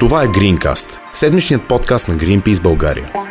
Това е Greencast, седмичният подкаст на Greenpeace България.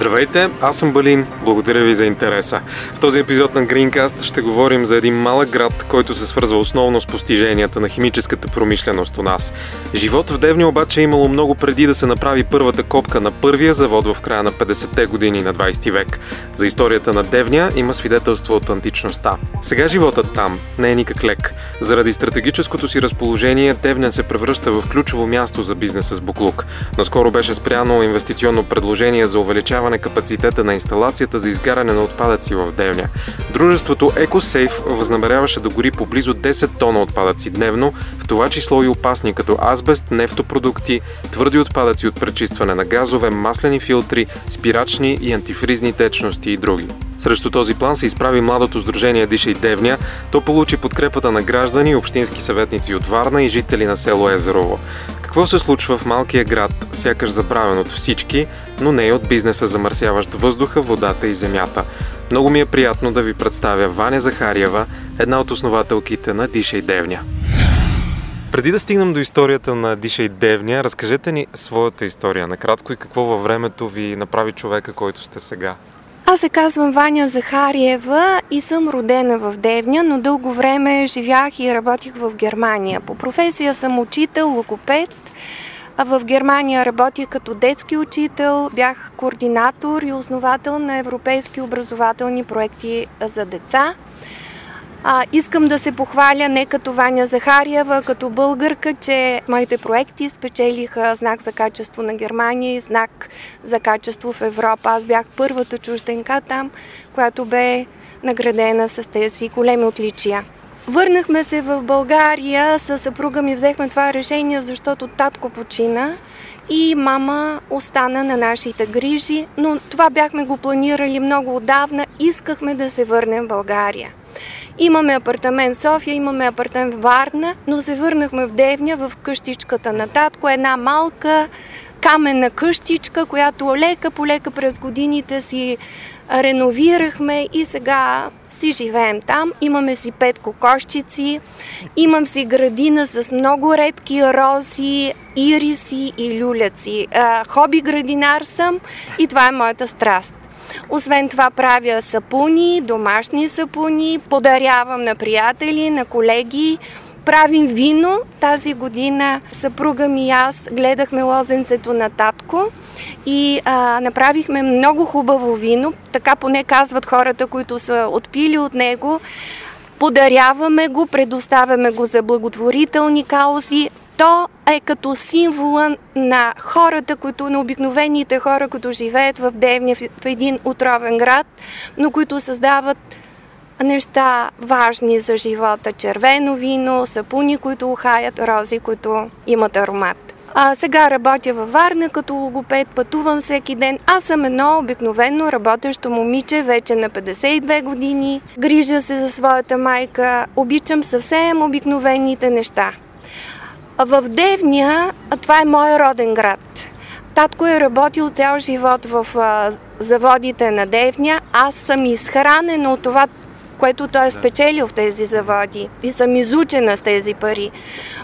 Здравейте, аз съм Балин. Благодаря ви за интереса. В този епизод на Greencast ще говорим за един малък град, който се свързва основно с постиженията на химическата промишленост у нас. Живот в Девня обаче е имало много преди да се направи първата копка на първия завод в края на 50-те години на 20 век. За историята на Девня има свидетелство от античността. Сега животът там не е никак лек. Заради стратегическото си разположение, Девня се превръща в ключово място за бизнеса с буклук. Наскоро беше спряно инвестиционно предложение за увеличаване увеличаване капацитета на инсталацията за изгаряне на отпадъци в Девня. Дружеството EcoSafe възнамеряваше да гори по близо 10 тона отпадъци дневно, в това число и опасни като азбест, нефтопродукти, твърди отпадъци от пречистване на газове, маслени филтри, спирачни и антифризни течности и други. Срещу този план се изправи младото сдружение Диша и Девня. То получи подкрепата на граждани, общински съветници от Варна и жители на село Езерово. Какво се случва в малкия град, сякаш забравен от всички, но не и от бизнеса, замърсяващ въздуха, водата и земята? Много ми е приятно да ви представя Ваня Захариева, една от основателките на Диша и Девня. Преди да стигнем до историята на Диша и Девня, разкажете ни своята история накратко и какво във времето ви направи човека, който сте сега. Аз се казвам Ваня Захариева и съм родена в Девня, но дълго време живях и работих в Германия. По професия съм учител, логопед. А в Германия работих като детски учител, бях координатор и основател на европейски образователни проекти за деца. А, искам да се похваля не като Ваня Захариева, като българка, че моите проекти спечелиха знак за качество на Германия и знак за качество в Европа. Аз бях първата чужденка там, която бе наградена с тези големи отличия. Върнахме се в България, с съпруга ми взехме това решение, защото татко почина и мама остана на нашите грижи, но това бяхме го планирали много отдавна, искахме да се върнем в България. Имаме апартамент в София, имаме апартамент в Варна, но се върнахме в Девня, в къщичката на татко, една малка каменна къщичка, която лека по лека през годините си реновирахме и сега си живеем там. Имаме си пет кокошчици, имам си градина с много редки рози, ириси и люляци. Хоби градинар съм и това е моята страст. Освен това правя сапуни, домашни сапуни, подарявам на приятели, на колеги. Правим вино. Тази година съпруга ми и аз гледахме лозенцето на татко и а, направихме много хубаво вино. Така поне казват хората, които са отпили от него. Подаряваме го, предоставяме го за благотворителни каузи. То е като символа на хората, които, на обикновените хора, които живеят в Девня, в един отровен град, но които създават неща важни за живота. Червено вино, сапуни, които ухаят, рози, които имат аромат. А, сега работя във Варна като логопед, пътувам всеки ден. Аз съм едно обикновено работещо момиче, вече на 52 години. Грижа се за своята майка, обичам съвсем обикновените неща. В Девня, това е мой роден град. Татко е работил цял живот в заводите на Девня. Аз съм изхранена от това, което той е спечелил в тези заводи и съм изучена с тези пари.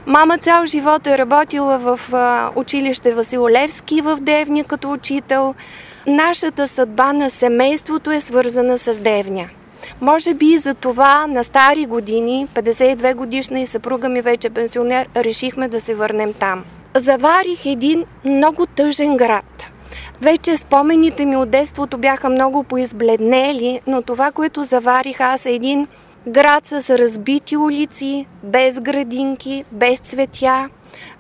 Мама цял живот е работила в училище Васил Левски в Девня като учител. Нашата съдба на семейството е свързана с Девня. Може би за това на стари години, 52 годишна и съпруга ми вече пенсионер, решихме да се върнем там. Заварих един много тъжен град. Вече спомените ми от детството бяха много поизбледнели, но това, което заварих аз е един град с разбити улици, без градинки, без цветя,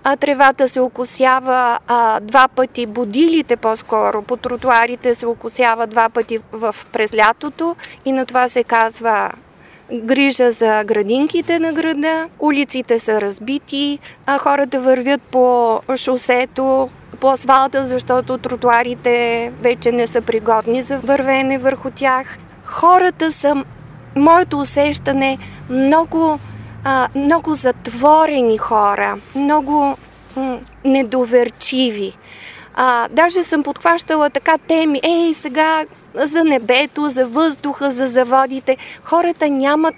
а тревата се окосява а, два пъти, будилите по-скоро по тротуарите се окосява два пъти в, през лятото и на това се казва грижа за градинките на града, улиците са разбити, а хората вървят по шосето, по асфалта, защото тротуарите вече не са пригодни за вървене върху тях. Хората са, моето усещане, много а, много затворени хора, много м- недоверчиви. А, даже съм подхващала така теми, ей сега за небето, за въздуха, за заводите. Хората нямат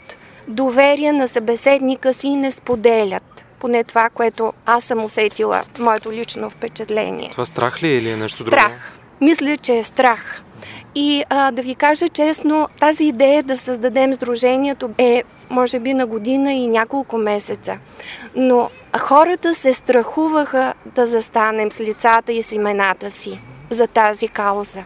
доверие на събеседника си и не споделят. Поне това, което аз съм усетила, моето лично впечатление. Това страх ли е или е нещо страх. друго? Мисля, че е страх. И а, да ви кажа честно, тази идея да създадем сдружението е може би на година и няколко месеца. Но хората се страхуваха да застанем с лицата и с имената си за тази кауза.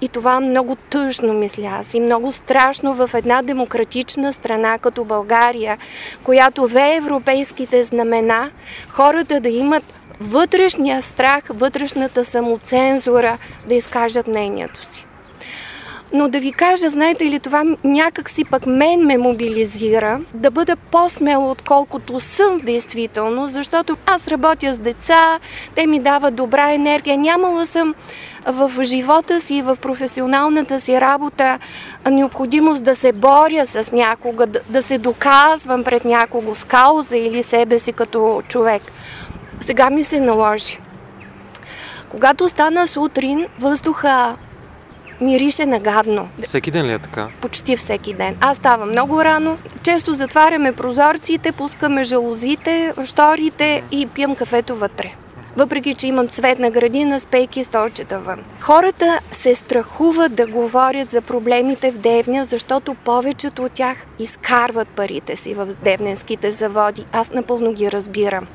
И това много тъжно, мисля аз, и много страшно в една демократична страна като България, която ве европейските знамена, хората да имат вътрешния страх, вътрешната самоцензура да изкажат мнението си. Но да ви кажа, знаете ли, това някак си пък мен ме мобилизира да бъда по-смела, отколкото съм действително, защото аз работя с деца, те ми дават добра енергия. Нямала съм в живота си и в професионалната си работа необходимост да се боря с някога, да, се доказвам пред някого с кауза или себе си като човек. Сега ми се наложи. Когато стана сутрин, въздуха мирише нагадно. Всеки ден ли е така? Почти всеки ден. Аз ставам много рано. Често затваряме прозорците, пускаме жалозите, шторите и пием кафето вътре въпреки че имам цветна градина, спейки столчета вън. Хората се страхуват да говорят за проблемите в Девня, защото повечето от тях изкарват парите си в девненските заводи. Аз напълно ги разбирам.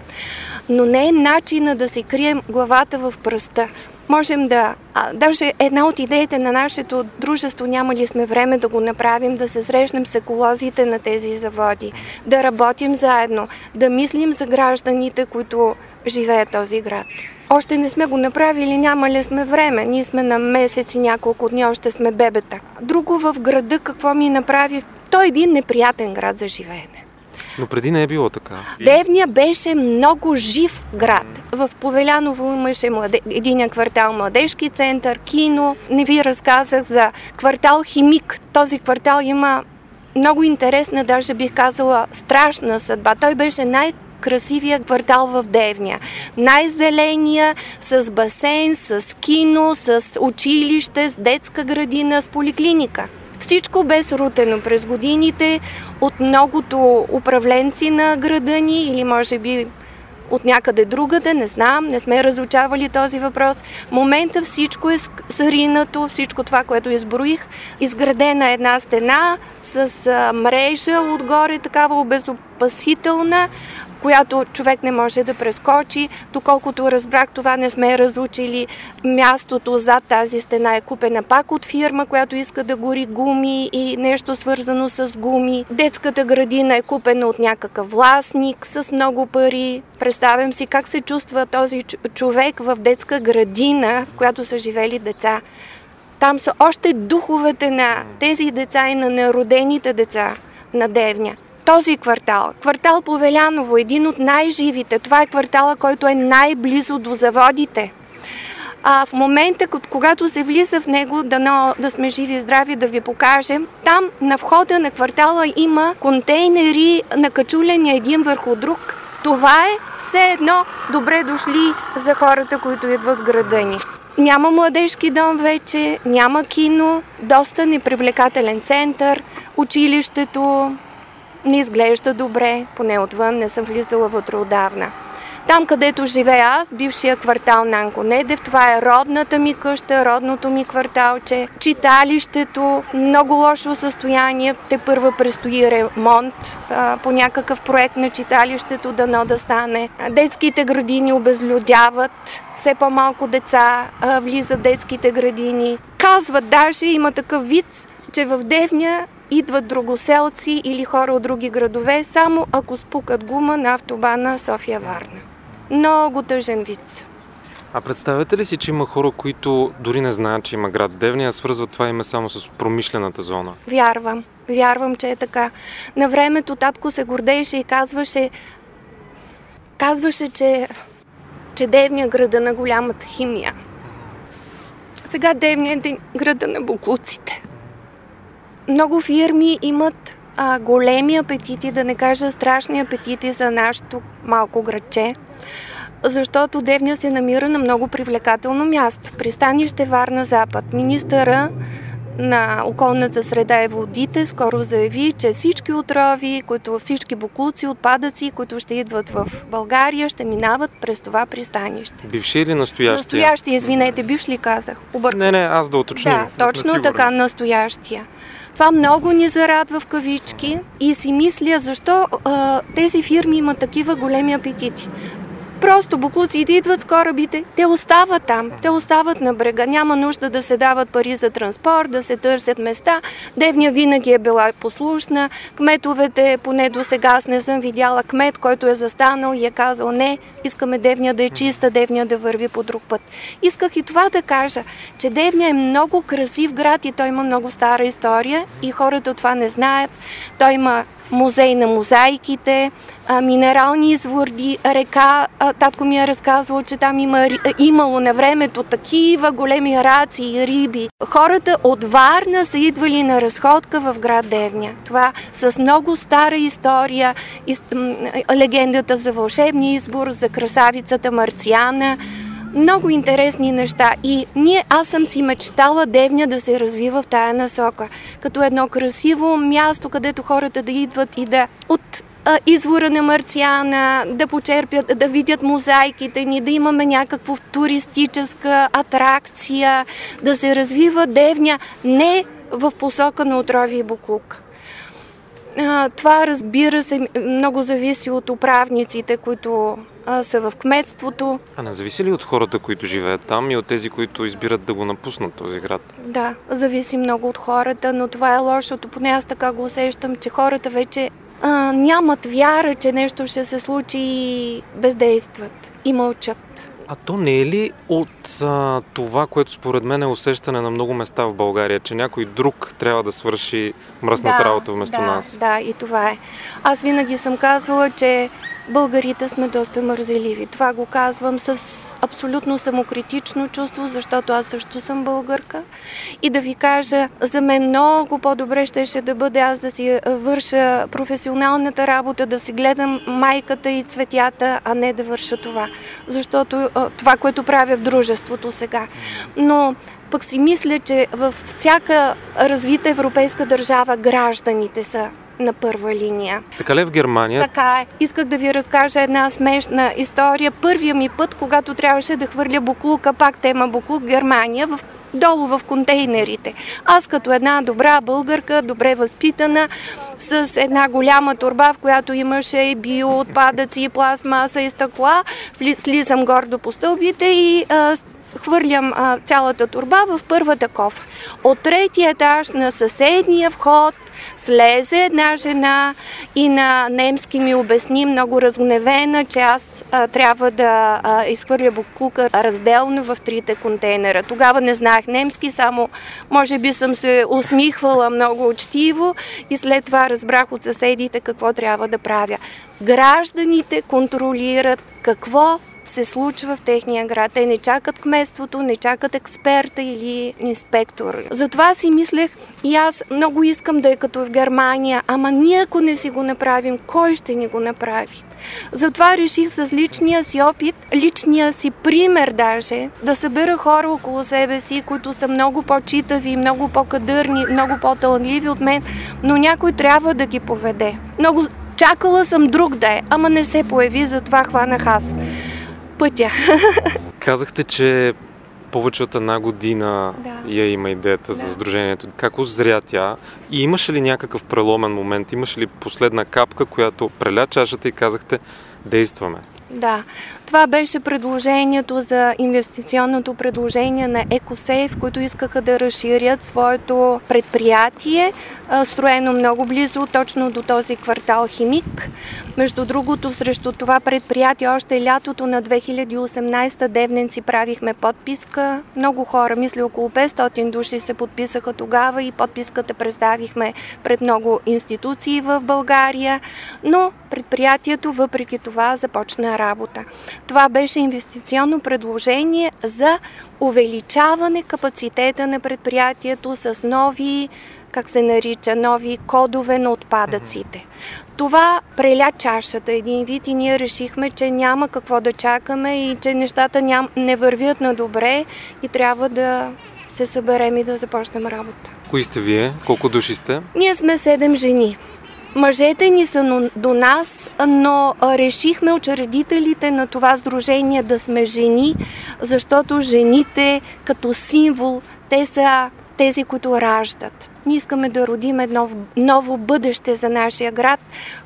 Но не е начина да си крием главата в пръста. Можем да... А, даже една от идеите на нашето дружество, няма ли сме време да го направим, да се срещнем с еколозите на тези заводи, да работим заедно, да мислим за гражданите, които живее този град. Още не сме го направили, няма ли сме време. Ние сме на месец и няколко дни, още сме бебета. Друго в града какво ми направи? Той е един неприятен град за живеене. Но преди не е било така. Девния беше много жив град. В Повеляново имаше младе... един квартал Младежки център, кино. Не ви разказах за квартал Химик. Този квартал има много интересна, даже бих казала страшна съдба. Той беше най- красивия квартал в Девня. Най-зеления, с басейн, с кино, с училище, с детска градина, с поликлиника. Всичко бе срутено през годините от многото управленци на града ни или може би от някъде другаде, не знам, не сме разучавали този въпрос. В момента всичко е саринато, всичко това, което изброих, изградена една стена с мрежа отгоре, такава обезопасителна, която човек не може да прескочи. Доколкото разбрах, това не сме разучили. Мястото зад тази стена е купена пак от фирма, която иска да гори гуми и нещо свързано с гуми. Детската градина е купена от някакъв властник с много пари. Представям си как се чувства този човек в детска градина, в която са живели деца. Там са още духовете на тези деца и на неродените деца на Девня този квартал, квартал Повеляново, един от най-живите, това е квартала, който е най-близо до заводите. А в момента, когато се влиза в него, да, да сме живи и здрави, да ви покажем, там на входа на квартала има контейнери накачулени един върху друг. Това е все едно добре дошли за хората, които идват в града ни. Няма младежки дом вече, няма кино, доста непривлекателен център, училището, не изглежда добре, поне отвън не съм влизала вътре отдавна. Там, където живея аз, бившия квартал Нанко Недев, това е родната ми къща, родното ми кварталче. Читалището в много лошо състояние. Те първа предстои ремонт а, по някакъв проект на читалището, дано да стане. Детските градини обезлюдяват. Все по-малко деца а, влизат детските градини. Казват даже, има такъв вид, че в Девня идват другоселци или хора от други градове, само ако спукат гума на автобана София-Варна. Много тъжен вид. А представяте ли си, че има хора, които дори не знаят, че има град Девния, а свързват това име само с промишлената зона? Вярвам. Вярвам, че е така. На времето татко се гордееше и казваше, казваше, че, че Девния е града на голямата химия. Сега Девния е града на буклуците. Много фирми имат а, големи апетити, да не кажа страшни апетити за нашето малко градче, защото Девня се намира на много привлекателно място. Пристанище Варна Запад. Министъра на околната среда и водите скоро заяви, че всички отрови, които всички буклуци, отпадъци, които ще идват в България, ще минават през това пристанище. Бивши или настоящия? Настоящия, извинете, бивш ли казах? Объркам. Не, не, аз да уточним. Да, точно така, настоящия. Това много ни зарадва в кавички и си мисля защо а, тези фирми имат такива големи апетити. Просто буклуците идват с корабите, те остават там, те остават на брега. Няма нужда да се дават пари за транспорт, да се търсят места. Девня винаги е била послушна. Кметовете, поне до сега аз не съм видяла кмет, който е застанал и е казал не, искаме Девня да е чиста, Девня да върви по друг път. Исках и това да кажа, че Девня е много красив град и той има много стара история и хората това не знаят. Той има музей на мозайките, минерални изворди, река. Татко ми е разказвал, че там има, имало на времето такива големи раци и риби. Хората от Варна са идвали на разходка в град Девня. Това с много стара история, легендата за вълшебния избор, за красавицата Марциана, много интересни неща. И ние, аз съм си мечтала Девня да се развива в тая насока. Като едно красиво място, където хората да идват и да от извора на Марциана, да почерпят, да видят мозайките ни, да имаме някаква туристическа атракция, да се развива Девня не в посока на отрови и буклук. Това, разбира се, много зависи от управниците, които а, са в кметството. А не зависи ли от хората, които живеят там и от тези, които избират да го напуснат този град? Да, зависи много от хората, но това е лошото. Поне аз така го усещам, че хората вече а, нямат вяра, че нещо ще се случи и бездействат и мълчат. А то не е ли от а, това, което според мен е усещане на много места в България, че някой друг трябва да свърши мръсната да, работа вместо да, нас? Да, и това е. Аз винаги съм казвала, че българите сме доста мързеливи. Това го казвам с абсолютно самокритично чувство, защото аз също съм българка. И да ви кажа, за мен много по-добре щеше да бъде аз да си върша професионалната работа, да си гледам майката и цветята, а не да върша това. Защото това, което правя в дружеството сега. Но пък си мисля, че във всяка развита европейска държава гражданите са на първа линия. Така ли е в Германия? Така е. Исках да ви разкажа една смешна история. Първия ми път, когато трябваше да хвърля буклука, пак тема буклук, Германия, в долу в контейнерите. Аз като една добра българка, добре възпитана, с една голяма турба, в която имаше и биоотпадъци, пластмаса и стъкла, слизам гордо по стълбите и а, хвърлям а, цялата турба в първата кофа. От третия етаж на съседния вход слезе една жена и на немски ми обясни много разгневена, че аз а, трябва да а, изхвърля буклука разделно в трите контейнера. Тогава не знаех немски, само може би съм се усмихвала много учтиво и след това разбрах от съседите какво трябва да правя. Гражданите контролират какво се случва в техния град. Те не чакат кметството, не чакат експерта или инспектор. Затова си мислех и аз много искам да е като в Германия, ама ние ако не си го направим, кой ще ни го направи? Затова реших с личния си опит, личния си пример даже, да събера хора около себе си, които са много по-читави, много по-кадърни, много по-талантливи от мен, но някой трябва да ги поведе. Много чакала съм друг да е, ама не се появи, затова хванах аз пътя. Казахте, че повече от една година да. я има идеята да. за Сдружението. Как озря тя? И имаше ли някакъв преломен момент? Имаше ли последна капка, която преля чашата и казахте действаме? Да, това беше предложението за инвестиционното предложение на EcoSafe, които искаха да разширят своето предприятие, строено много близо точно до този квартал Химик. Между другото, срещу това предприятие още лятото на 2018 девненци правихме подписка. Много хора, мисля около 500 души се подписаха тогава и подписката представихме пред много институции в България, но предприятието въпреки това започна работа. Това беше инвестиционно предложение за увеличаване капацитета на предприятието с нови как се нарича, нови кодове на отпадъците. Това преля чашата един вид и ние решихме, че няма какво да чакаме и че нещата ням, не вървят на добре и трябва да се съберем и да започнем работа. Кои сте вие? Колко души сте? Ние сме седем жени. Мъжете ни са до нас, но решихме учредителите на това сдружение да сме жени, защото жените като символ, те са тези, които раждат. Ние искаме да родим едно ново бъдеще за нашия град,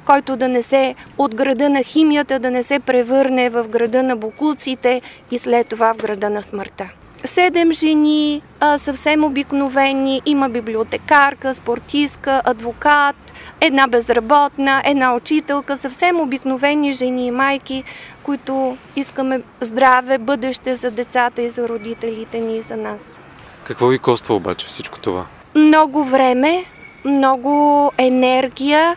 който да не се от града на химията, да не се превърне в града на буклуците и след това в града на смъртта. Седем жени, съвсем обикновени, има библиотекарка, спортистка, адвокат, една безработна, една учителка, съвсем обикновени жени и майки, които искаме здраве, бъдеще за децата и за родителите ни и за нас. Какво ви коства обаче всичко това? Много време, много енергия.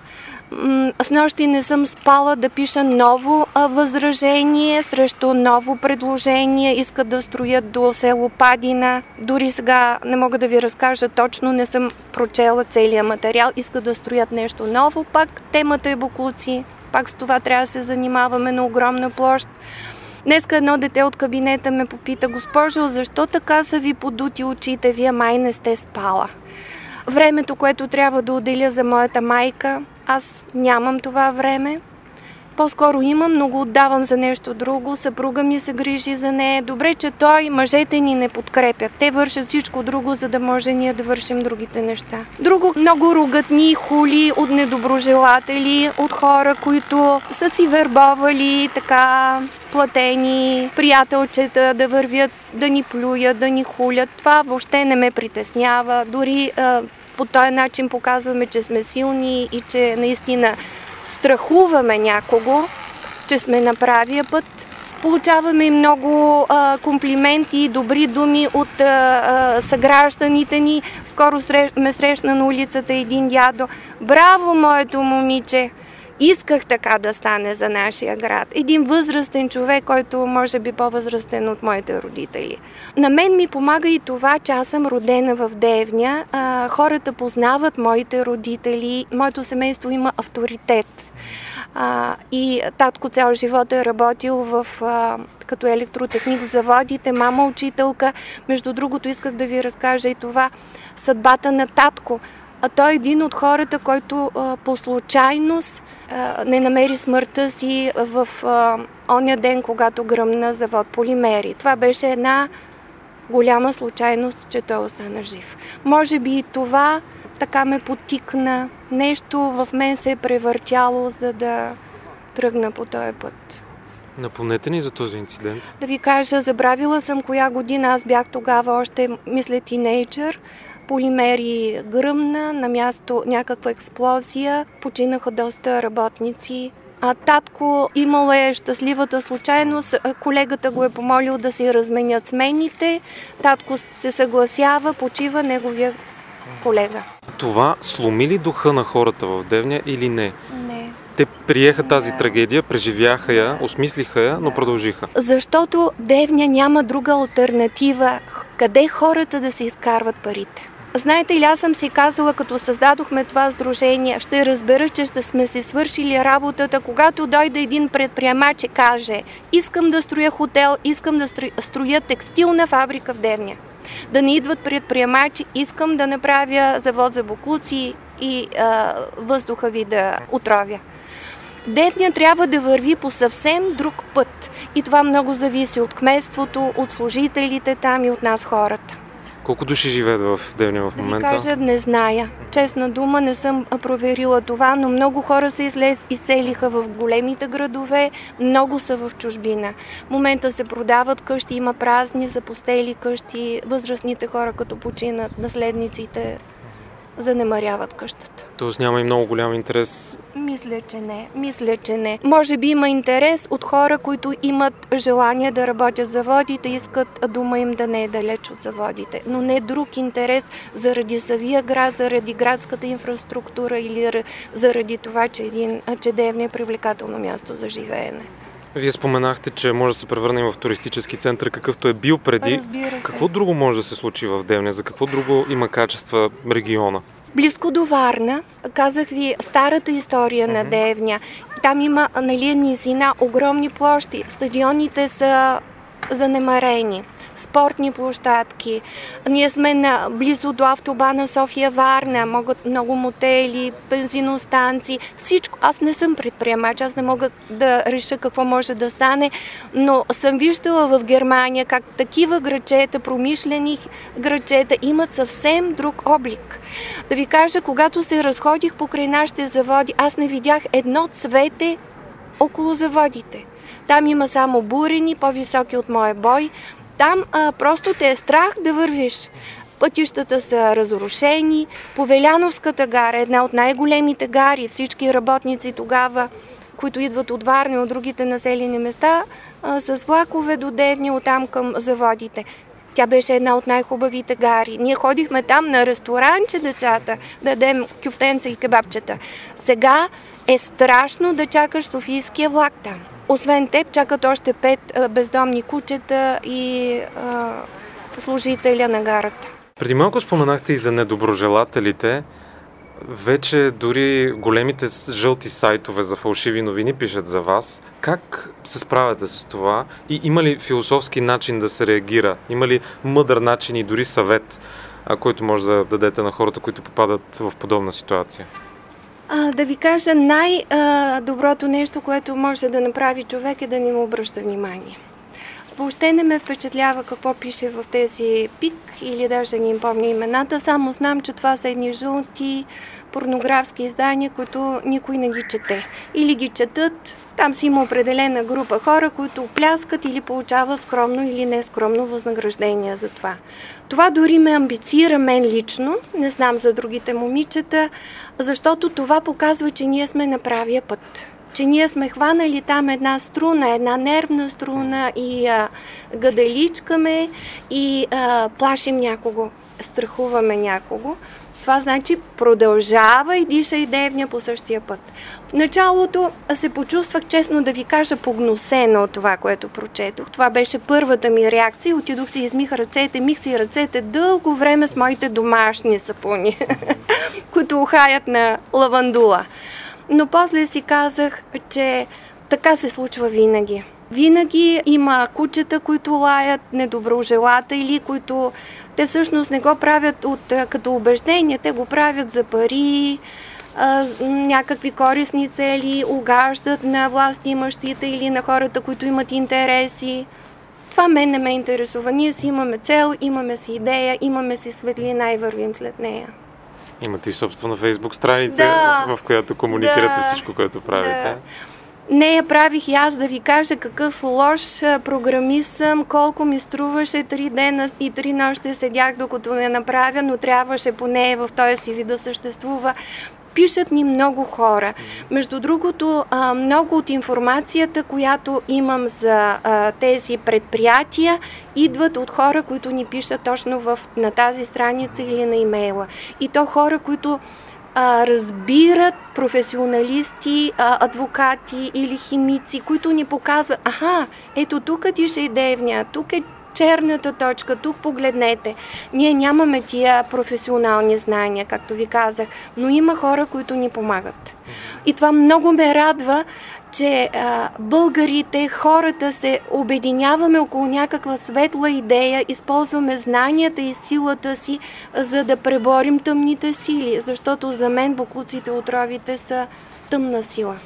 С нощи не съм спала да пиша ново възражение срещу ново предложение. Искат да строят до село Падина. Дори сега не мога да ви разкажа точно, не съм прочела целия материал. Искат да строят нещо ново. Пак темата е буклуци. Пак с това трябва да се занимаваме на огромна площ. Днеска едно дете от кабинета ме попита, госпожо, защо така са ви подути очите, вие май не сте спала. Времето, което трябва да отделя за моята майка, аз нямам това време. По-скоро имам, но го отдавам за нещо друго. Съпруга ми се грижи за нея. Добре, че той, мъжете ни не подкрепят. Те вършат всичко друго, за да може ние да вършим другите неща. Друго, много ругатни хули от недоброжелатели, от хора, които са си вербовали така платени приятелчета да вървят, да ни плюят, да ни хулят. Това въобще не ме притеснява. Дори по този начин показваме, че сме силни и че наистина страхуваме някого, че сме на правия път. Получаваме и много а, комплименти и добри думи от а, а, съгражданите ни. Скоро срещ, ме срещна на улицата един дядо. Браво, моето момиче! Исках така да стане за нашия град. Един възрастен човек, който може би по-възрастен от моите родители. На мен ми помага и това, че аз съм родена в Девня. А, хората познават моите родители. Моето семейство има авторитет. А, и татко цял живот е работил в, а, като електротехник в заводите, мама учителка. Между другото исках да ви разкажа и това съдбата на татко. А той е един от хората, който а, по случайност а, не намери смъртта си в а, оня ден, когато гръмна завод Полимери. Това беше една голяма случайност, че той остана жив. Може би и това така ме потикна. Нещо в мен се е превъртяло, за да тръгна по този път. Напомнете ни за този инцидент. Да ви кажа, забравила съм коя година. Аз бях тогава още, мисля, тинейджър. Полимери гръмна, на място някаква експлозия, починаха доста работници. А татко имал е щастливата случайност, колегата го е помолил да си разменят смените, татко се съгласява, почива неговия колега. Това сломи ли духа на хората в Девня или не? Не. Те приеха тази не. трагедия, преживяха я, осмислиха я, но продължиха. Защото Девня няма друга альтернатива. Къде хората да се изкарват парите? Знаете ли, аз съм си казала, като създадохме това сдружение, ще разбера, че ще сме си свършили работата, когато дойде един предприемач и каже, искам да строя хотел, искам да строя текстилна фабрика в Девня. Да не идват предприемачи, искам да направя завод за буклуци и а, въздуха ви да отровя. Девня трябва да върви по съвсем друг път. И това много зависи от кметството, от служителите там и от нас хората. Колко души живеят в Девня в момента? Да ви кажа, не зная. Честна дума, не съм проверила това, но много хора се излез, изселиха в големите градове, много са в чужбина. В момента се продават къщи, има празни, запустели къщи, възрастните хора като починат, наследниците занемаряват къщата. Тоест няма и много голям интерес? Мисля, че не. Мисля, че не. Може би има интерес от хора, които имат желание да работят заводите, искат дума им да не е далеч от заводите. Но не друг интерес заради Савия град, заради градската инфраструктура или заради това, че, един, че е привлекателно място за живеене. Вие споменахте, че може да се превърне в туристически център, какъвто е бил преди. Какво друго може да се случи в Девня? За какво друго има качества региона? Близко до Варна, казах ви старата история на Девня. Там има нали, низина, огромни площи. Стадионите са занемарени спортни площадки. Ние сме на, близо до автобана София Варна, могат много мотели, бензиностанции, всичко. Аз не съм предприемач, аз не мога да реша какво може да стане, но съм виждала в Германия как такива грачета, промишлени грачета имат съвсем друг облик. Да ви кажа, когато се разходих покрай нашите заводи, аз не видях едно цвете около заводите. Там има само бурени, по-високи от моя бой, там а, просто те е страх да вървиш. Пътищата са разрушени. Повеляновската гара, една от най-големите гари, всички работници тогава, които идват от Варни, от другите населени места, а, с влакове до Девни, оттам към заводите. Тя беше една от най-хубавите гари. Ние ходихме там на ресторанче децата, да дадем кюфтенца и кебабчета. Сега е страшно да чакаш Софийския влак там. Освен теб, чакат още пет бездомни кучета и а, служителя на гарата. Преди малко споменахте и за недоброжелателите. Вече дори големите жълти сайтове за фалшиви новини пишат за вас. Как се справяте с това? И има ли философски начин да се реагира? Има ли мъдър начин и дори съвет, който може да дадете на хората, които попадат в подобна ситуация? А, да ви кажа, най-доброто нещо, което може да направи човек е да не му обръща внимание. Въобще не ме впечатлява какво пише в тези пик или даже не им помня имената, само знам, че това са едни жълти порнографски издания, които никой не ги чете. Или ги четат, там си има определена група хора, които пляскат или получават скромно или нескромно възнаграждение за това. Това дори ме амбицира мен лично, не знам за другите момичета, защото това показва, че ние сме на правия път че ние сме хванали там една струна, една нервна струна и а, гаделичкаме и а, плашим някого, страхуваме някого. Това значи продължава и диша и девня по същия път. В началото се почувствах, честно да ви кажа, погносена от това, което прочетох. Това беше първата ми реакция. Отидох си, измих ръцете, мих си ръцете дълго време с моите домашни сапуни, които ухаят на лавандула. Но после си казах, че така се случва винаги. Винаги има кучета, които лаят, недоброжелатели, които те всъщност не го правят от, като убеждение, те го правят за пари, някакви корисни цели, угаждат на власти имащите или на хората, които имат интереси. Това мен не ме интересува. Ние си имаме цел, имаме си идея, имаме си светлина и вървим след нея. Имате и собствена фейсбук страница, да, в която комуникирате да, всичко, което правите. Да. Не я правих и аз да ви кажа какъв лош програмист съм, колко ми струваше три дена и три нощи седях докато не направя, но трябваше поне в този си вид да съществува. Пишат ни много хора. Между другото, много от информацията, която имам за тези предприятия, идват от хора, които ни пишат точно в, на тази страница или на имейла. И то хора, които разбират професионалисти, адвокати или химици, които ни показват, аха, ето тук диша и девня, тук е черната точка, тук погледнете. Ние нямаме тия професионални знания, както ви казах, но има хора, които ни помагат. И това много ме радва, че а, българите, хората се обединяваме около някаква светла идея, използваме знанията и силата си, за да преборим тъмните сили, защото за мен буклуците отровите са тъмна сила.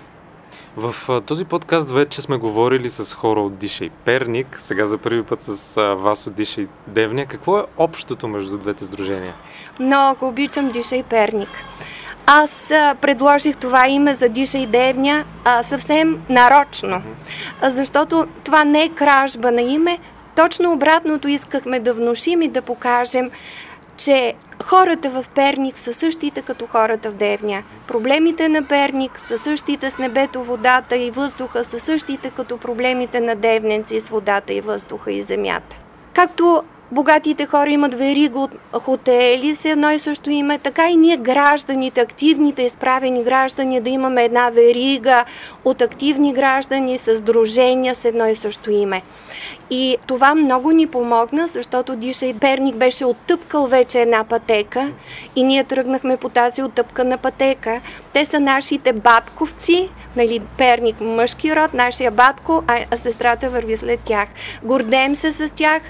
В този подкаст вече сме говорили с хора от Диша и Перник, сега за първи път с вас от Диша и Девня. Какво е общото между двете сдружения? Много обичам Диша и Перник. Аз предложих това име за Диша и Девня а, съвсем нарочно, защото това не е кражба на име, точно обратното искахме да внушим и да покажем, че хората в Перник са същите като хората в Девня. Проблемите на Перник са същите с небето, водата и въздуха, са същите като проблемите на девненци с водата и въздуха и земята. Както богатите хора имат верига от хотели с едно и също име, така и ние гражданите, активните изправени граждани, да имаме една верига от активни граждани с дружения с едно и също име. И това много ни помогна, защото Диша и Перник беше оттъпкал вече една пътека и ние тръгнахме по тази оттъпкана пътека. Те са нашите батковци, нали, Перник мъжки род, нашия батко, а сестрата върви след тях. Гордеем се с тях,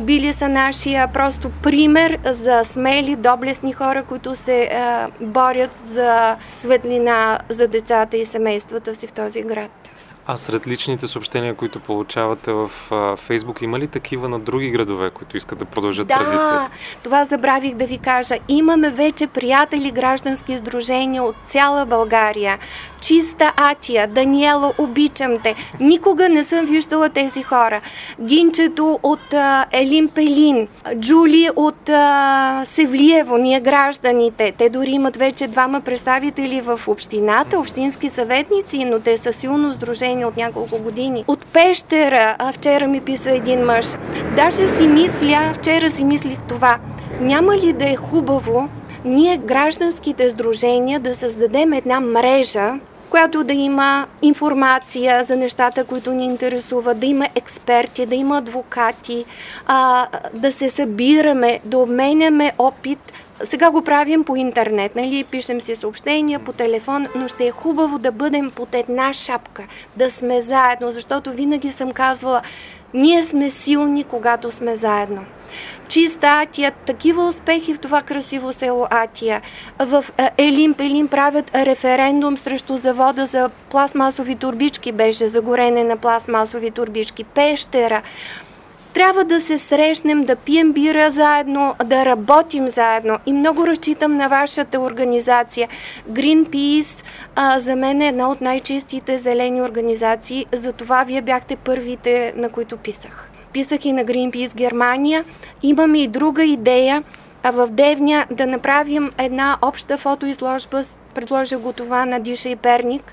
били са нашия просто пример за смели, доблестни хора, които се а, борят за светлина за децата и семействата си в този град. А сред личните съобщения, които получавате в Фейсбук, има ли такива на други градове, които искат да продължат да, традицията? това забравих да ви кажа. Имаме вече приятели граждански издружения от цяла България. Чиста Атия, Даниела, обичам те. Никога не съм виждала тези хора. Гинчето от а, Елин Пелин, Джули от а, Севлиево, ние гражданите. Те дори имат вече двама представители в общината, общински съветници, но те са силно сдружени отношения от няколко години. От пещера, а вчера ми писа един мъж. Даже си мисля, вчера си мислих това. Няма ли да е хубаво ние, гражданските сдружения, да създадем една мрежа, която да има информация за нещата, които ни интересуват, да има експерти, да има адвокати, а, да се събираме, да обменяме опит сега го правим по интернет, нали? Пишем си съобщения по телефон, но ще е хубаво да бъдем под една шапка, да сме заедно, защото винаги съм казвала, ние сме силни, когато сме заедно. Чиста Атия, такива успехи в това красиво село Атия. В Елим Пелим правят референдум срещу завода за пластмасови турбички, беше за горене на пластмасови турбички. Пещера. Трябва да се срещнем, да пием бира заедно, да работим заедно. И много разчитам на вашата организация. Greenpeace а, за мен е една от най-чистите зелени организации. Затова вие бяхте първите, на които писах. Писах и на Greenpeace Германия. Имаме и друга идея а в Девня да направим една обща фотоизложба, предложих го това на Диша и Перник,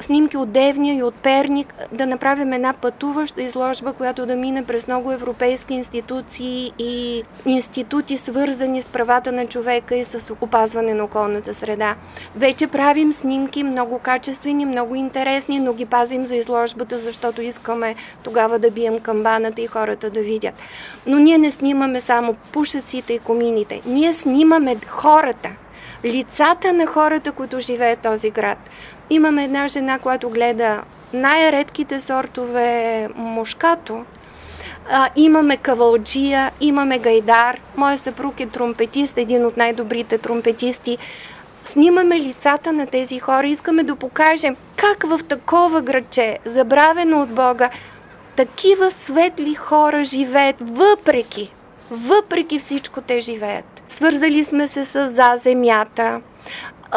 снимки от Девния и от Перник, да направим една пътуваща изложба, която да мине през много европейски институции и институти, свързани с правата на човека и с опазване на околната среда. Вече правим снимки много качествени, много интересни, но ги пазим за изложбата, защото искаме тогава да бием камбаната и хората да видят. Но ние не снимаме само пушеците и комините. Ние снимаме хората, лицата на хората, които живеят този град. Имаме една жена, която гледа най-редките сортове мушкато. А, имаме кавалджия, имаме гайдар. Моя съпруг е тромпетист, един от най-добрите тромпетисти. Снимаме лицата на тези хора. Искаме да покажем как в такова градче, забравено от Бога, такива светли хора живеят, въпреки, въпреки всичко те живеят. Свързали сме се с за земята.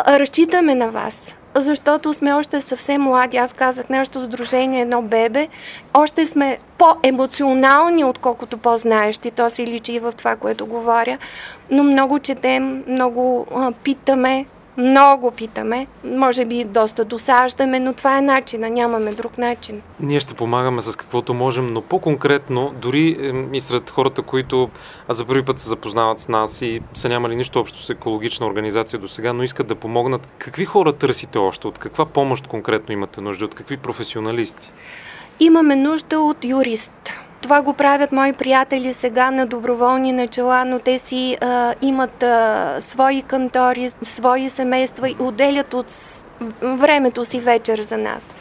Разчитаме на вас защото сме още съвсем млади. Аз казах, нашето сдружение едно бебе. Още сме по-емоционални, отколкото по-знаещи. То се личи и в това, което говоря. Но много четем, много а, питаме, много питаме, може би доста досаждаме, но това е начина, нямаме друг начин. Ние ще помагаме с каквото можем, но по-конкретно, дори и сред хората, които за първи път се запознават с нас и са нямали нищо общо с екологична организация до сега, но искат да помогнат, какви хора търсите още? От каква помощ конкретно имате нужда? От какви професионалисти? Имаме нужда от юрист това го правят мои приятели сега на доброволни начала, но те си а, имат а, свои кантори, свои семейства и отделят от времето си вечер за нас.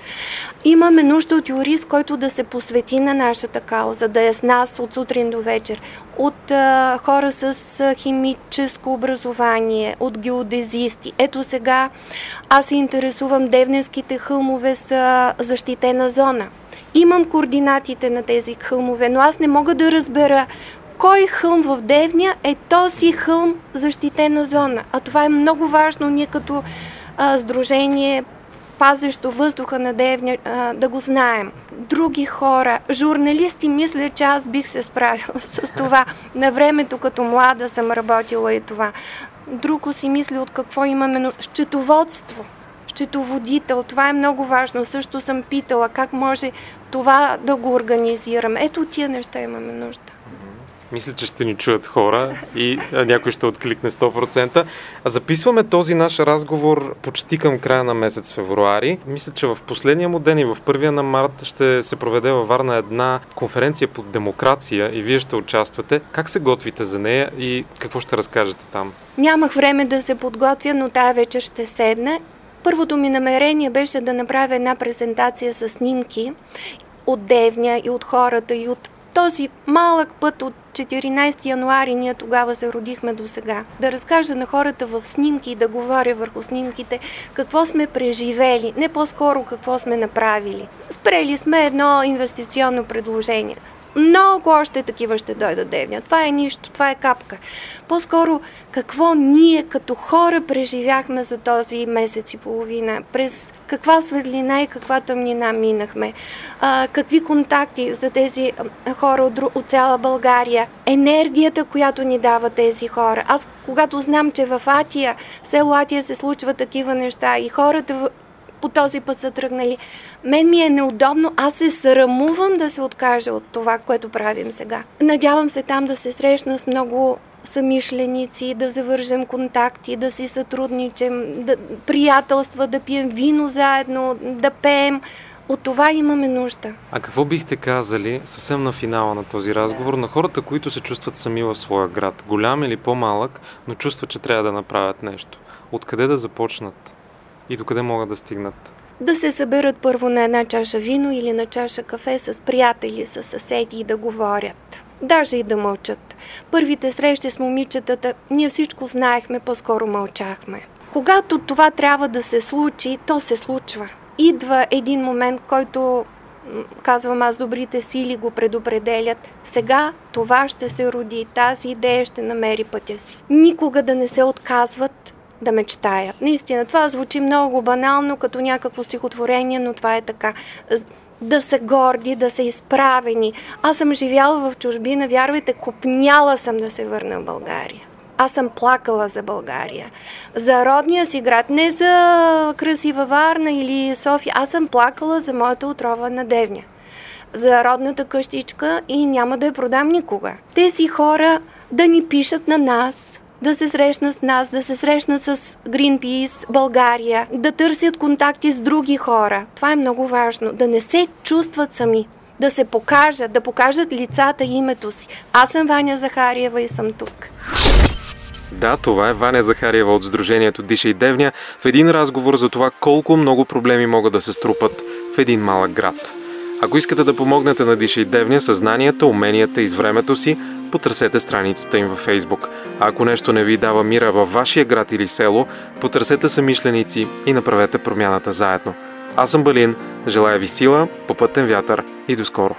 Имаме нужда от юрист, който да се посвети на нашата кауза, да е с нас от сутрин до вечер, от а, хора с а, химическо образование, от геодезисти. Ето сега аз се интересувам, Девненските хълмове са защитена зона. Имам координатите на тези хълмове, но аз не мога да разбера кой хълм в Девня е този хълм защитена зона. А това е много важно ние като а, сдружение пазещо въздуха на Девня а, да го знаем. Други хора, журналисти, мисля, че аз бих се справила с това. На времето като млада съм работила и това. Друго си мисля от какво имаме, но счетоводство – счетоводител. Това е много важно. Също съм питала как може това да го организираме. Ето тия неща имаме нужда. Мисля, че ще ни чуят хора и някой ще откликне 100%. А записваме този наш разговор почти към края на месец февруари. Мисля, че в последния му ден и в първия на март ще се проведе във Варна една конференция по демокрация и вие ще участвате. Как се готвите за нея и какво ще разкажете там? Нямах време да се подготвя, но тая вечер ще седна Първото ми намерение беше да направя една презентация с снимки от Девня и от хората и от този малък път от 14 януари ние тогава се родихме до сега. Да разкажа на хората в снимки и да говоря върху снимките какво сме преживели, не по-скоро какво сме направили. Спрели сме едно инвестиционно предложение. Много още такива ще дойдат девня. Това е нищо, това е капка. По-скоро какво ние като хора преживяхме за този месец и половина, през каква светлина и каква тъмнина минахме, а, какви контакти за тези хора от, от цяла България, енергията, която ни дава тези хора. Аз, когато знам, че в Атия, село Атия се случват такива неща и хората по този път са тръгнали. Мен ми е неудобно, аз се срамувам да се откажа от това, което правим сега. Надявам се там да се срещна с много самишленици, да завържем контакти, да си сътрудничим, да приятелства, да пием вино заедно, да пеем. От това имаме нужда. А какво бихте казали съвсем на финала на този разговор на хората, които се чувстват сами в своя град, голям или по-малък, но чувстват, че трябва да направят нещо? Откъде да започнат? И докъде могат да стигнат? Да се съберат първо на една чаша вино или на чаша кафе с приятели, с съседи и да говорят. Даже и да мълчат. Първите срещи с момичетата, ние всичко знаехме, по-скоро мълчахме. Когато това трябва да се случи, то се случва. Идва един момент, който казвам аз, добрите сили го предопределят. Сега това ще се роди, тази идея ще намери пътя си. Никога да не се отказват да мечтаят. Наистина, това звучи много банално, като някакво стихотворение, но това е така. Да са горди, да са изправени. Аз съм живяла в чужбина, вярвайте, копняла съм да се върна в България. Аз съм плакала за България. За родния си град, не за красива Варна или София. Аз съм плакала за моята отрова на Девня. За родната къщичка и няма да я продам никога. Тези хора да ни пишат на нас, да се срещнат с нас, да се срещнат с Greenpeace България, да търсят контакти с други хора. Това е много важно. Да не се чувстват сами. Да се покажат, да покажат лицата и името си. Аз съм Ваня Захариева и съм тук. Да, това е Ваня Захариева от Сдружението Диша и Девня в един разговор за това колко много проблеми могат да се струпат в един малък град. Ако искате да помогнете на Диша и Девня съзнанията, уменията и с времето си, потърсете страницата им във Фейсбук. А ако нещо не ви дава мира във вашия град или село, потърсете самишленици и направете промяната заедно. Аз съм Балин, желая ви сила, попътен вятър и до скоро!